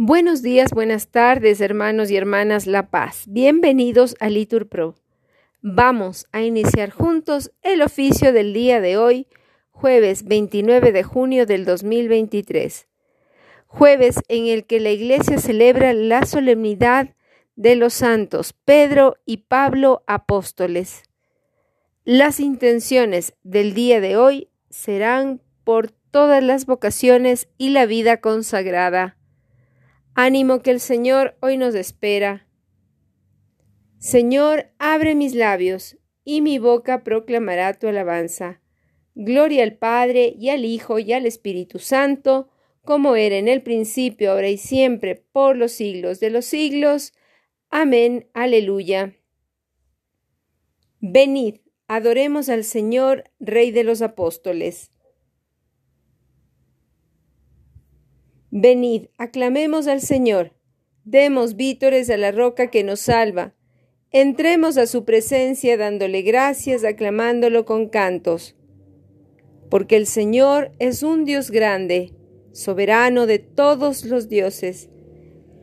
Buenos días, buenas tardes, hermanos y hermanas La Paz. Bienvenidos a Litur Pro. Vamos a iniciar juntos el oficio del día de hoy, jueves 29 de junio del 2023. Jueves en el que la Iglesia celebra la solemnidad de los santos Pedro y Pablo apóstoles. Las intenciones del día de hoy serán por todas las vocaciones y la vida consagrada. Ánimo que el Señor hoy nos espera. Señor, abre mis labios, y mi boca proclamará tu alabanza. Gloria al Padre, y al Hijo, y al Espíritu Santo, como era en el principio, ahora y siempre, por los siglos de los siglos. Amén. Aleluya. Venid, adoremos al Señor, Rey de los Apóstoles. Venid, aclamemos al Señor, demos vítores a la roca que nos salva, entremos a su presencia dándole gracias, aclamándolo con cantos. Porque el Señor es un Dios grande, soberano de todos los dioses.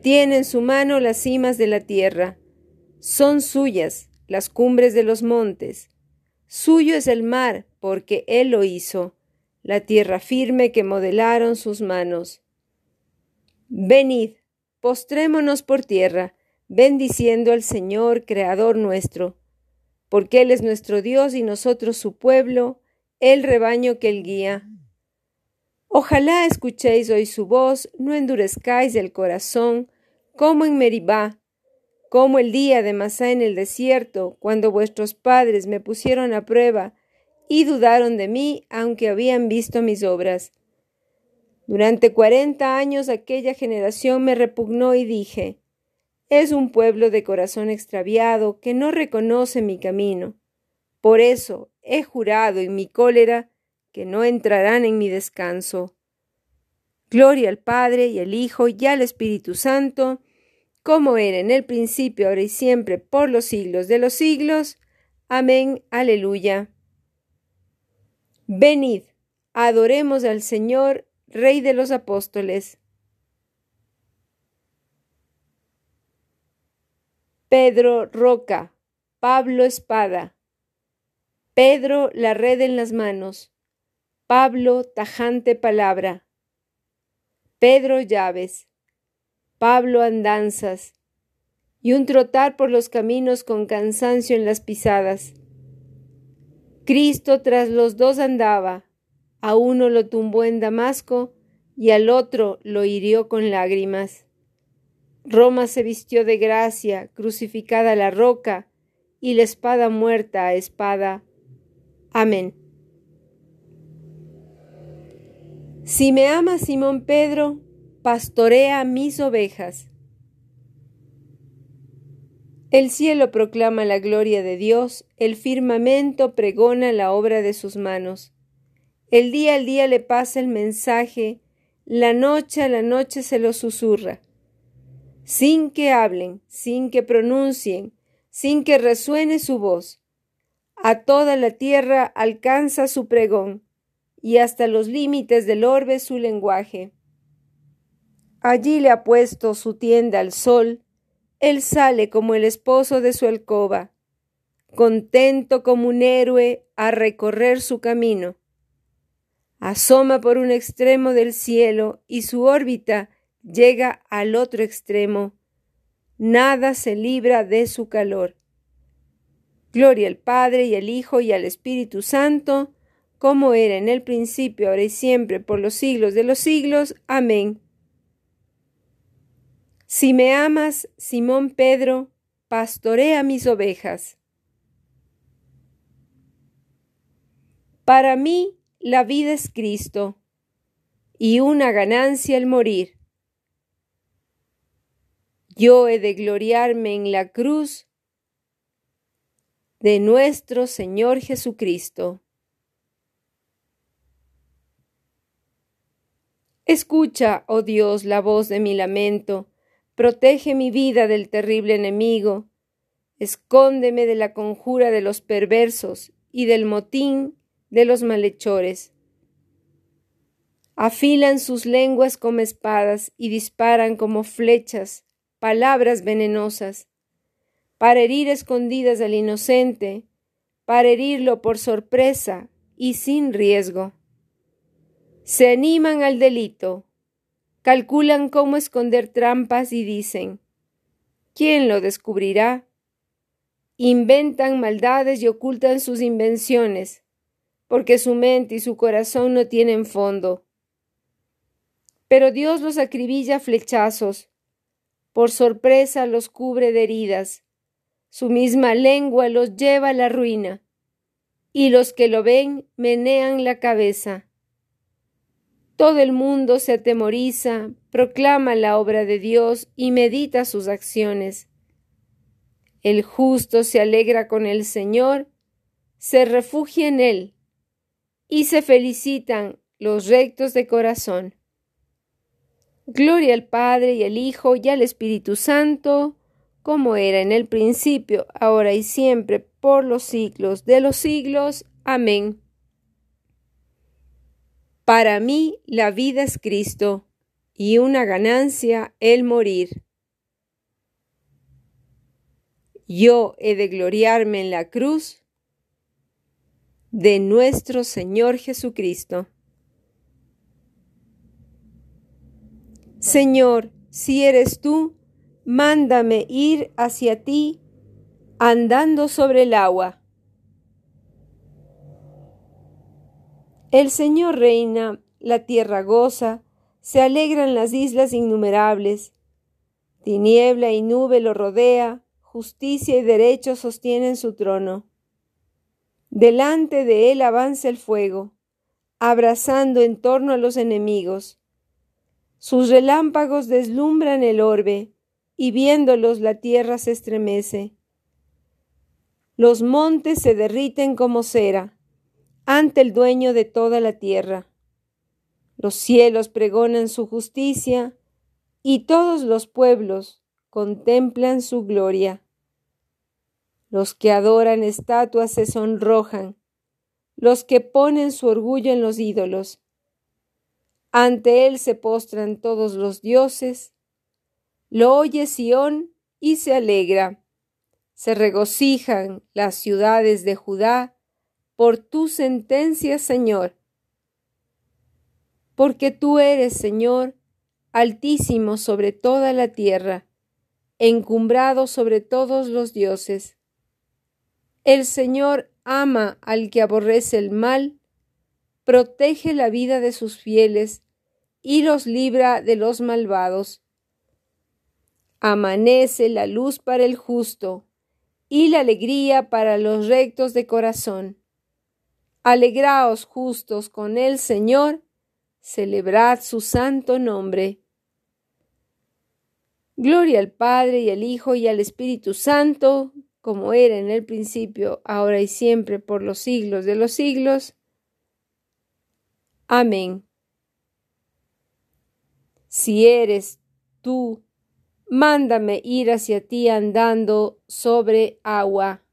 Tiene en su mano las cimas de la tierra, son suyas las cumbres de los montes. Suyo es el mar, porque Él lo hizo, la tierra firme que modelaron sus manos. Venid, postrémonos por tierra, bendiciendo al Señor, Creador nuestro, porque Él es nuestro Dios y nosotros su pueblo, el rebaño que Él guía. Ojalá escuchéis hoy su voz, no endurezcáis el corazón, como en Meribá, como el día de Masá en el desierto, cuando vuestros padres me pusieron a prueba y dudaron de mí, aunque habían visto mis obras. Durante cuarenta años aquella generación me repugnó y dije, es un pueblo de corazón extraviado que no reconoce mi camino. Por eso he jurado en mi cólera que no entrarán en mi descanso. Gloria al Padre y al Hijo y al Espíritu Santo, como era en el principio, ahora y siempre, por los siglos de los siglos. Amén. Aleluya. Venid, adoremos al Señor Rey de los Apóstoles. Pedro Roca, Pablo Espada, Pedro la red en las manos, Pablo tajante palabra, Pedro llaves, Pablo andanzas, y un trotar por los caminos con cansancio en las pisadas. Cristo tras los dos andaba, a uno lo tumbó en Damasco y al otro lo hirió con lágrimas. Roma se vistió de gracia, crucificada la roca, y la espada muerta a espada. Amén. Si me ama Simón Pedro, pastorea mis ovejas. El cielo proclama la gloria de Dios, el firmamento pregona la obra de sus manos. El día al día le pasa el mensaje, la noche a la noche se lo susurra. Sin que hablen, sin que pronuncien, sin que resuene su voz. A toda la tierra alcanza su pregón, y hasta los límites del orbe su lenguaje. Allí le ha puesto su tienda al sol, él sale como el esposo de su alcoba, contento como un héroe a recorrer su camino asoma por un extremo del cielo y su órbita llega al otro extremo. Nada se libra de su calor. Gloria al Padre y al Hijo y al Espíritu Santo, como era en el principio, ahora y siempre, por los siglos de los siglos. Amén. Si me amas, Simón Pedro, pastorea mis ovejas. Para mí, la vida es Cristo y una ganancia el morir. Yo he de gloriarme en la cruz de nuestro Señor Jesucristo. Escucha, oh Dios, la voz de mi lamento, protege mi vida del terrible enemigo, escóndeme de la conjura de los perversos y del motín de los malhechores. Afilan sus lenguas como espadas y disparan como flechas palabras venenosas, para herir escondidas al inocente, para herirlo por sorpresa y sin riesgo. Se animan al delito, calculan cómo esconder trampas y dicen, ¿quién lo descubrirá? Inventan maldades y ocultan sus invenciones, porque su mente y su corazón no tienen fondo. Pero Dios los acribilla flechazos, por sorpresa los cubre de heridas, su misma lengua los lleva a la ruina, y los que lo ven menean la cabeza. Todo el mundo se atemoriza, proclama la obra de Dios y medita sus acciones. El justo se alegra con el Señor, se refugia en Él, y se felicitan los rectos de corazón. Gloria al Padre y al Hijo y al Espíritu Santo, como era en el principio, ahora y siempre, por los siglos de los siglos. Amén. Para mí la vida es Cristo y una ganancia el morir. Yo he de gloriarme en la cruz de nuestro Señor Jesucristo. Señor, si eres tú, mándame ir hacia ti andando sobre el agua. El Señor reina, la tierra goza, se alegran las islas innumerables. Tiniebla y nube lo rodea, justicia y derecho sostienen su trono. Delante de él avanza el fuego, abrazando en torno a los enemigos. Sus relámpagos deslumbran el orbe, y viéndolos la tierra se estremece. Los montes se derriten como cera ante el dueño de toda la tierra. Los cielos pregonan su justicia, y todos los pueblos contemplan su gloria. Los que adoran estatuas se sonrojan, los que ponen su orgullo en los ídolos ante él se postran todos los dioses. Lo oye Sión y se alegra. Se regocijan las ciudades de Judá por tu sentencia, Señor. Porque tú eres, Señor, altísimo sobre toda la tierra, encumbrado sobre todos los dioses. El Señor ama al que aborrece el mal, protege la vida de sus fieles y los libra de los malvados. Amanece la luz para el justo y la alegría para los rectos de corazón. Alegraos justos con el Señor, celebrad su santo nombre. Gloria al Padre y al Hijo y al Espíritu Santo, como era en el principio, ahora y siempre, por los siglos de los siglos. Amén. Si eres tú, mándame ir hacia ti andando sobre agua.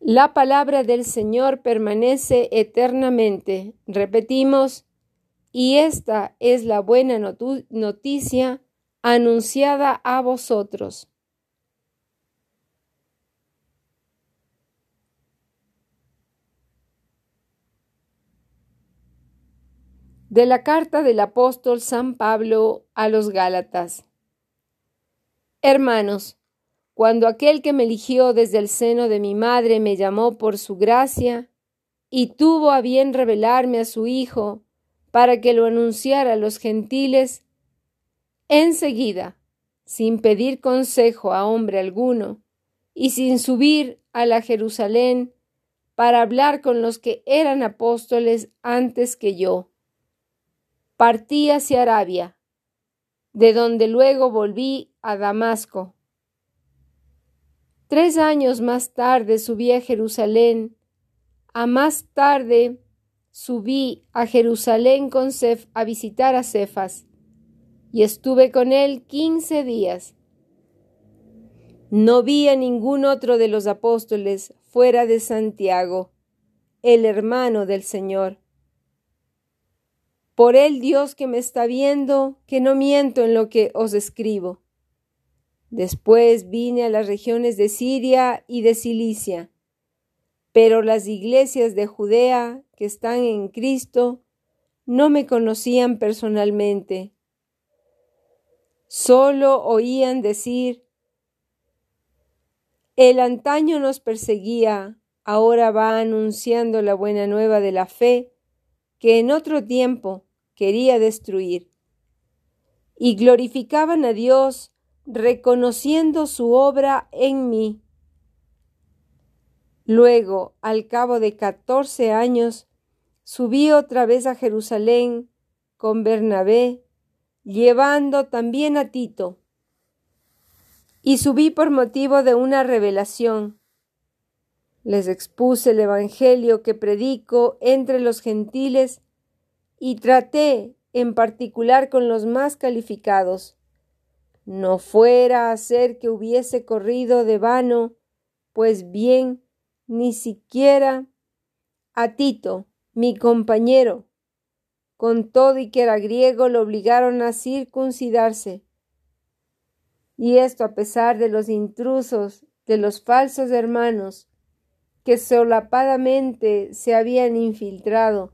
La palabra del Señor permanece eternamente. Repetimos, y esta es la buena noticia anunciada a vosotros. de la carta del apóstol San Pablo a los Gálatas. Hermanos, cuando aquel que me eligió desde el seno de mi madre me llamó por su gracia y tuvo a bien revelarme a su Hijo para que lo anunciara a los gentiles, enseguida, sin pedir consejo a hombre alguno, y sin subir a la Jerusalén para hablar con los que eran apóstoles antes que yo, partí hacia Arabia, de donde luego volví a Damasco. Tres años más tarde subí a Jerusalén, a más tarde subí a Jerusalén con Cef a visitar a Cefas, y estuve con él quince días. No vi a ningún otro de los apóstoles fuera de Santiago, el hermano del Señor. Por él Dios que me está viendo, que no miento en lo que os escribo. Después vine a las regiones de Siria y de Cilicia, pero las iglesias de Judea que están en Cristo no me conocían personalmente. Solo oían decir, el antaño nos perseguía, ahora va anunciando la buena nueva de la fe que en otro tiempo quería destruir. Y glorificaban a Dios reconociendo su obra en mí. Luego, al cabo de catorce años, subí otra vez a Jerusalén con Bernabé, llevando también a Tito. Y subí por motivo de una revelación. Les expuse el Evangelio que predico entre los gentiles y traté en particular con los más calificados. No fuera a ser que hubiese corrido de vano, pues bien, ni siquiera a Tito, mi compañero, con todo y que era griego, lo obligaron a circuncidarse. Y esto a pesar de los intrusos, de los falsos hermanos, que solapadamente se habían infiltrado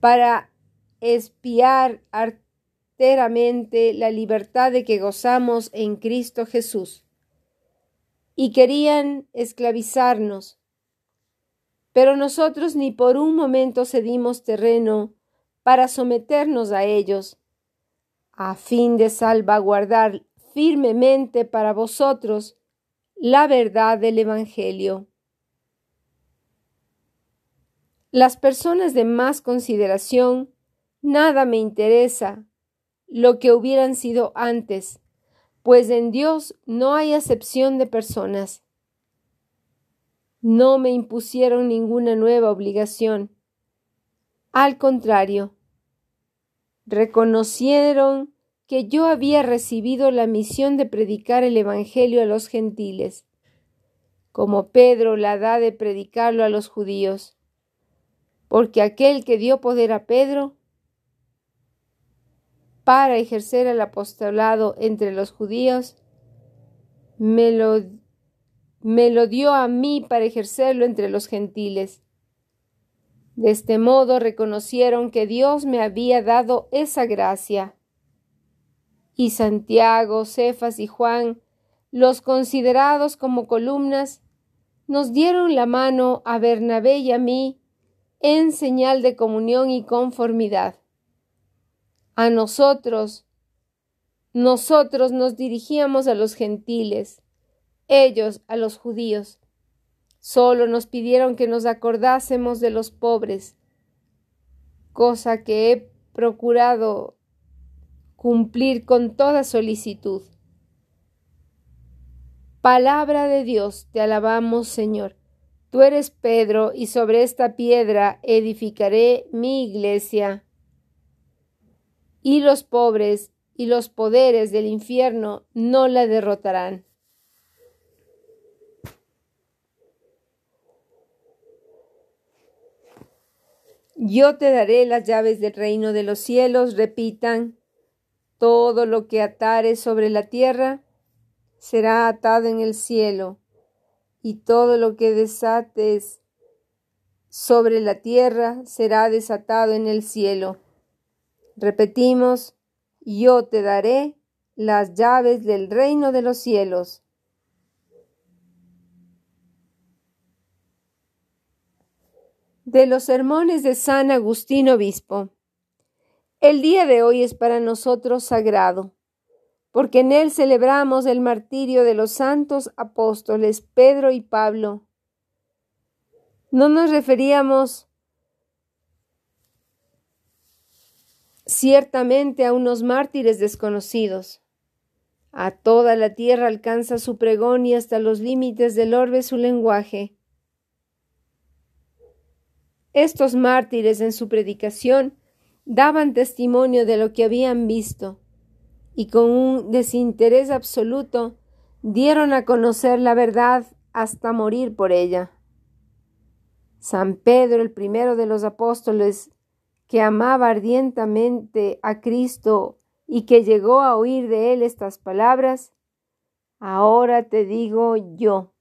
para espiar arteramente la libertad de que gozamos en Cristo Jesús. Y querían esclavizarnos, pero nosotros ni por un momento cedimos terreno para someternos a ellos, a fin de salvaguardar firmemente para vosotros la verdad del Evangelio. Las personas de más consideración, nada me interesa lo que hubieran sido antes, pues en Dios no hay acepción de personas. No me impusieron ninguna nueva obligación. Al contrario, reconocieron que yo había recibido la misión de predicar el Evangelio a los gentiles, como Pedro la da de predicarlo a los judíos, porque aquel que dio poder a Pedro para ejercer el apostolado entre los judíos, me lo dio a mí para ejercerlo entre los gentiles. De este modo reconocieron que Dios me había dado esa gracia. Y Santiago, Cefas y Juan, los considerados como columnas, nos dieron la mano a Bernabé y a mí en señal de comunión y conformidad. A nosotros, nosotros nos dirigíamos a los gentiles, ellos a los judíos. Solo nos pidieron que nos acordásemos de los pobres, cosa que he procurado cumplir con toda solicitud. Palabra de Dios, te alabamos, Señor. Tú eres Pedro, y sobre esta piedra edificaré mi iglesia. Y los pobres y los poderes del infierno no la derrotarán. Yo te daré las llaves del reino de los cielos, repitan, todo lo que atares sobre la tierra será atado en el cielo, y todo lo que desates sobre la tierra será desatado en el cielo. Repetimos, yo te daré las llaves del reino de los cielos. De los sermones de San Agustín Obispo. El día de hoy es para nosotros sagrado, porque en él celebramos el martirio de los santos apóstoles Pedro y Pablo. No nos referíamos ciertamente a unos mártires desconocidos. A toda la tierra alcanza su pregón y hasta los límites del orbe su lenguaje. Estos mártires en su predicación daban testimonio de lo que habían visto y con un desinterés absoluto dieron a conocer la verdad hasta morir por ella. San Pedro, el primero de los apóstoles, que amaba ardientemente a Cristo y que llegó a oír de él estas palabras, ahora te digo yo.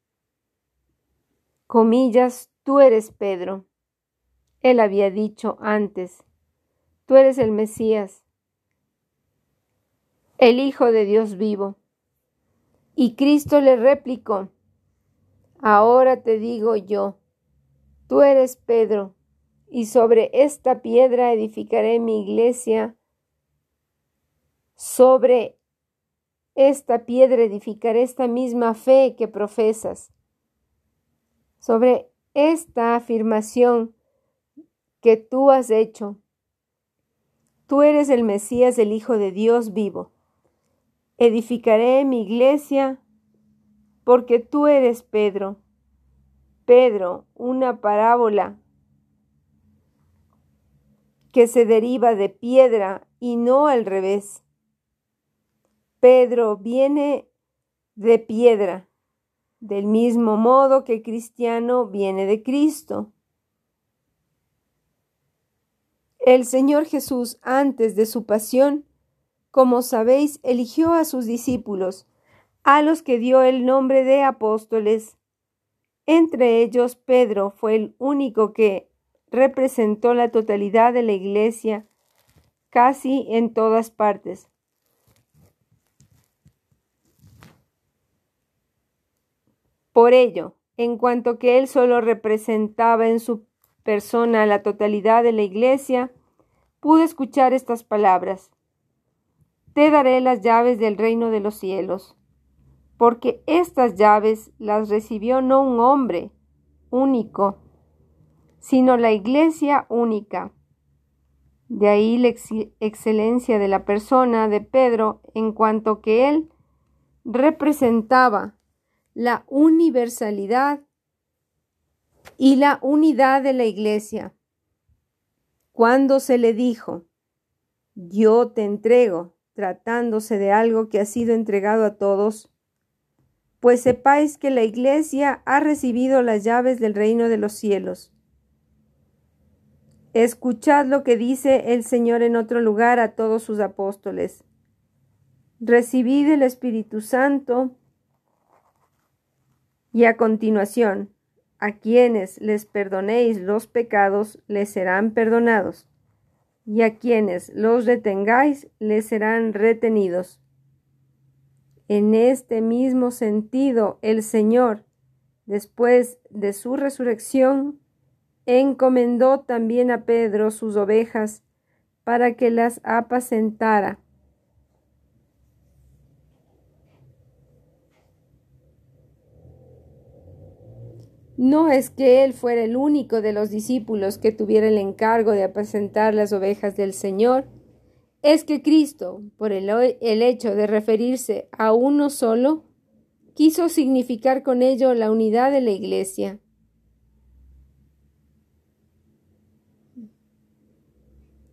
Comillas, tú eres Pedro. Él había dicho antes, tú eres el Mesías, el Hijo de Dios vivo. Y Cristo le replicó, ahora te digo yo, tú eres Pedro, y sobre esta piedra edificaré mi iglesia, sobre esta piedra edificaré esta misma fe que profesas. Sobre esta afirmación que tú has hecho. Tú eres el Mesías, el Hijo de Dios vivo. Edificaré mi iglesia porque tú eres Pedro. Pedro, una parábola que se deriva de piedra y no al revés. Pedro viene de piedra, del mismo modo que cristiano viene de Cristo. El Señor Jesús, antes de su pasión, como sabéis, eligió a sus discípulos, a los que dio el nombre de apóstoles. Entre ellos, Pedro fue el único que representó la totalidad de la Iglesia casi en todas partes. Por ello, en cuanto que él solo representaba en su persona la totalidad de la Iglesia, pude escuchar estas palabras. Te daré las llaves del reino de los cielos, porque estas llaves las recibió no un hombre único, sino la Iglesia única. De ahí la excelencia de la persona de Pedro en cuanto que él representaba la universalidad y la unidad de la Iglesia. Cuando se le dijo, yo te entrego, tratándose de algo que ha sido entregado a todos, pues sepáis que la Iglesia ha recibido las llaves del reino de los cielos. Escuchad lo que dice el Señor en otro lugar a todos sus apóstoles. Recibid el Espíritu Santo y a continuación a quienes les perdonéis los pecados, les serán perdonados, y a quienes los retengáis, les serán retenidos. En este mismo sentido, el Señor, después de su resurrección, encomendó también a Pedro sus ovejas para que las apacentara. No es que él fuera el único de los discípulos que tuviera el encargo de apacentar las ovejas del Señor, es que Cristo, por el, el, hecho de referirse a uno solo, quiso significar con ello la unidad de la Iglesia.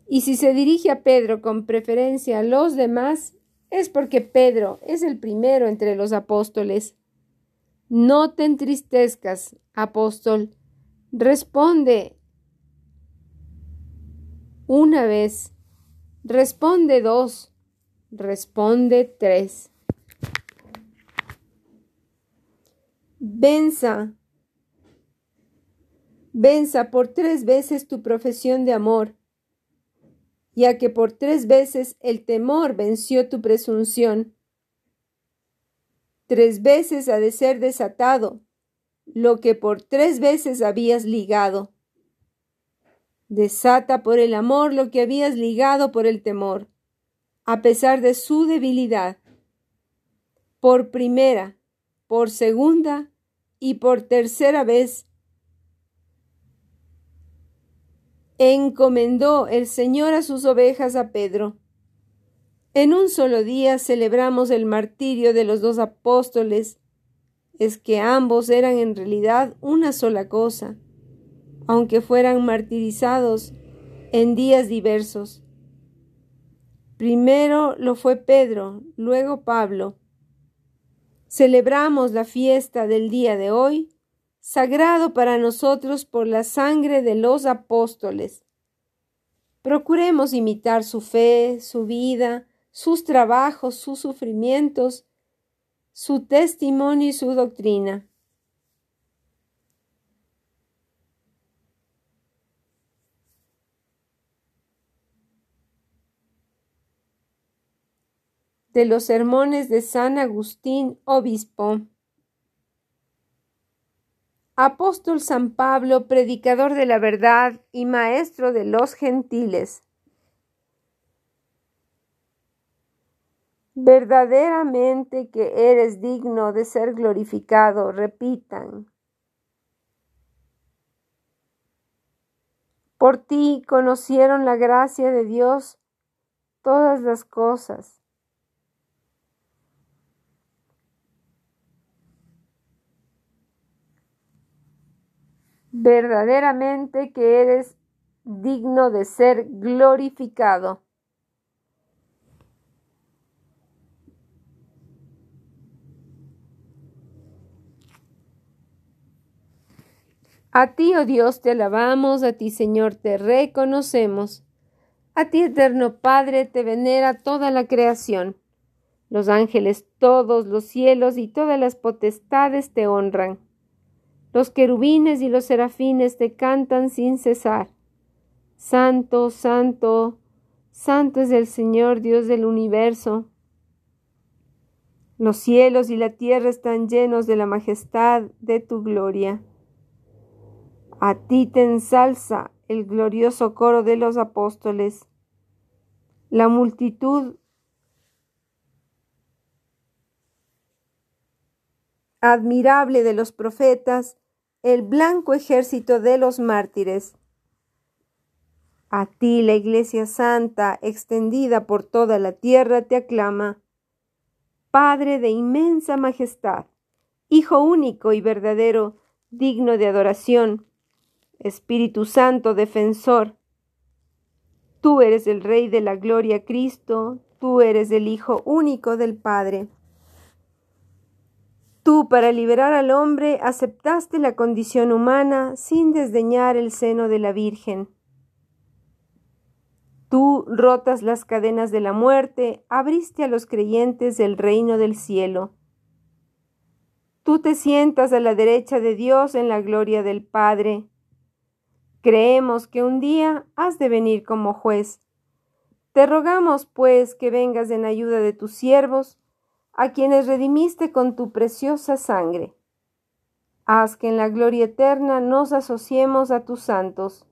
Y si se dirige a Pedro con preferencia a los demás, es porque Pedro es el primero entre los apóstoles. No te entristezcas, apóstol. Responde una vez. Responde dos. Responde tres. Venza. Venza por tres veces tu profesión de amor, ya que por tres veces el temor venció tu presunción Tres veces ha de ser desatado lo que por tres veces habías ligado. Desata por el amor lo que habías ligado por el temor, a pesar de su debilidad. Por primera, por segunda y por tercera vez encomendó el Señor a sus ovejas a Pedro. En un solo día celebramos el martirio de los dos apóstoles. Es que ambos eran en realidad una sola cosa, aunque fueran martirizados en días diversos. Primero lo fue Pedro, luego Pablo. Celebramos la fiesta del día de hoy, sagrado para nosotros por la sangre de los apóstoles. Procuremos imitar su fe, su vida, sus trabajos, sus sufrimientos, su testimonio y su doctrina. de los sermones de San Agustín, obispo. Apóstol San Pablo, predicador de la verdad y maestro de los gentiles. Verdaderamente que eres digno de ser glorificado, repitan. Por ti conocieron la gracia de Dios todas las cosas verdaderamente que eres digno de ser glorificado. A ti, oh Dios, te alabamos, a ti, Señor, te reconocemos. A ti, eterno Padre, te venera toda la creación. Los ángeles, todos los cielos y todas las potestades te honran. Los querubines y los serafines te cantan sin cesar. Santo, santo, santo es el Señor Dios del universo. Los cielos y la tierra están llenos de la majestad de tu gloria. A ti te ensalza el glorioso coro de los apóstoles. La multitud admirable de los profetas el blanco ejército de los mártires. A ti la Iglesia Santa, extendida por toda la tierra, te aclama. Padre de inmensa majestad, Hijo único y verdadero, digno de adoración, Espíritu Santo defensor. Tú eres el Rey de la Gloria Cristo, tú eres el Hijo único del Padre. Tú, para liberar al hombre, aceptaste la condición humana sin desdeñar el seno de la Virgen. Tú, rotas las cadenas de la muerte, abriste a los creyentes el reino del cielo. Tú te sientas a la derecha de Dios en la gloria del Padre. Creemos que un día has de venir como juez. Te rogamos, pues, que vengas en ayuda de tus siervos, a quienes redimiste con tu preciosa sangre. Haz que en la gloria eterna nos asociemos a tus santos.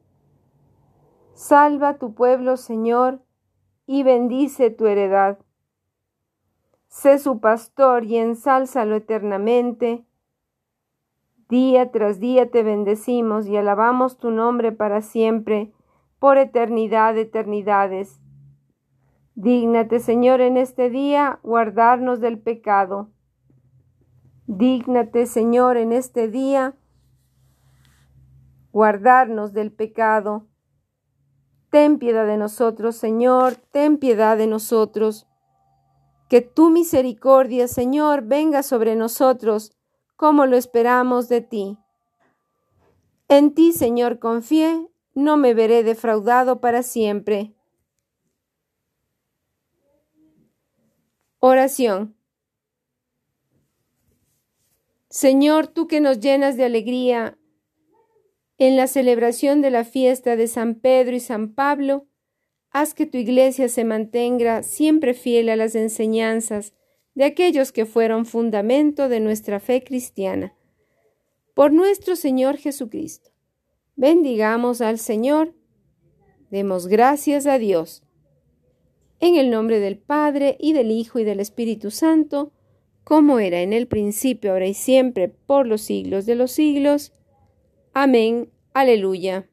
Salva tu pueblo, Señor, y bendice tu heredad. Sé su pastor y ensálzalo eternamente. Día tras día te bendecimos y alabamos tu nombre para siempre, por eternidad de eternidades. Dígnate, Señor, en este día guardarnos del pecado. Dígnate, Señor, en este día guardarnos del pecado. Ten piedad de nosotros, Señor, ten piedad de nosotros. Que tu misericordia, Señor, venga sobre nosotros, como lo esperamos de ti. En ti, Señor, confié, no me veré defraudado para siempre. Oración. Señor, tú que nos llenas de alegría en la celebración de la fiesta de San Pedro y San Pablo, haz que tu iglesia se mantenga siempre fiel a las enseñanzas de aquellos que fueron fundamento de nuestra fe cristiana. Por nuestro Señor Jesucristo. Bendigamos al Señor. Demos gracias a Dios. En el nombre del Padre, y del Hijo, y del Espíritu Santo, como era en el principio, ahora y siempre, por los siglos de los siglos. Amén. Aleluya.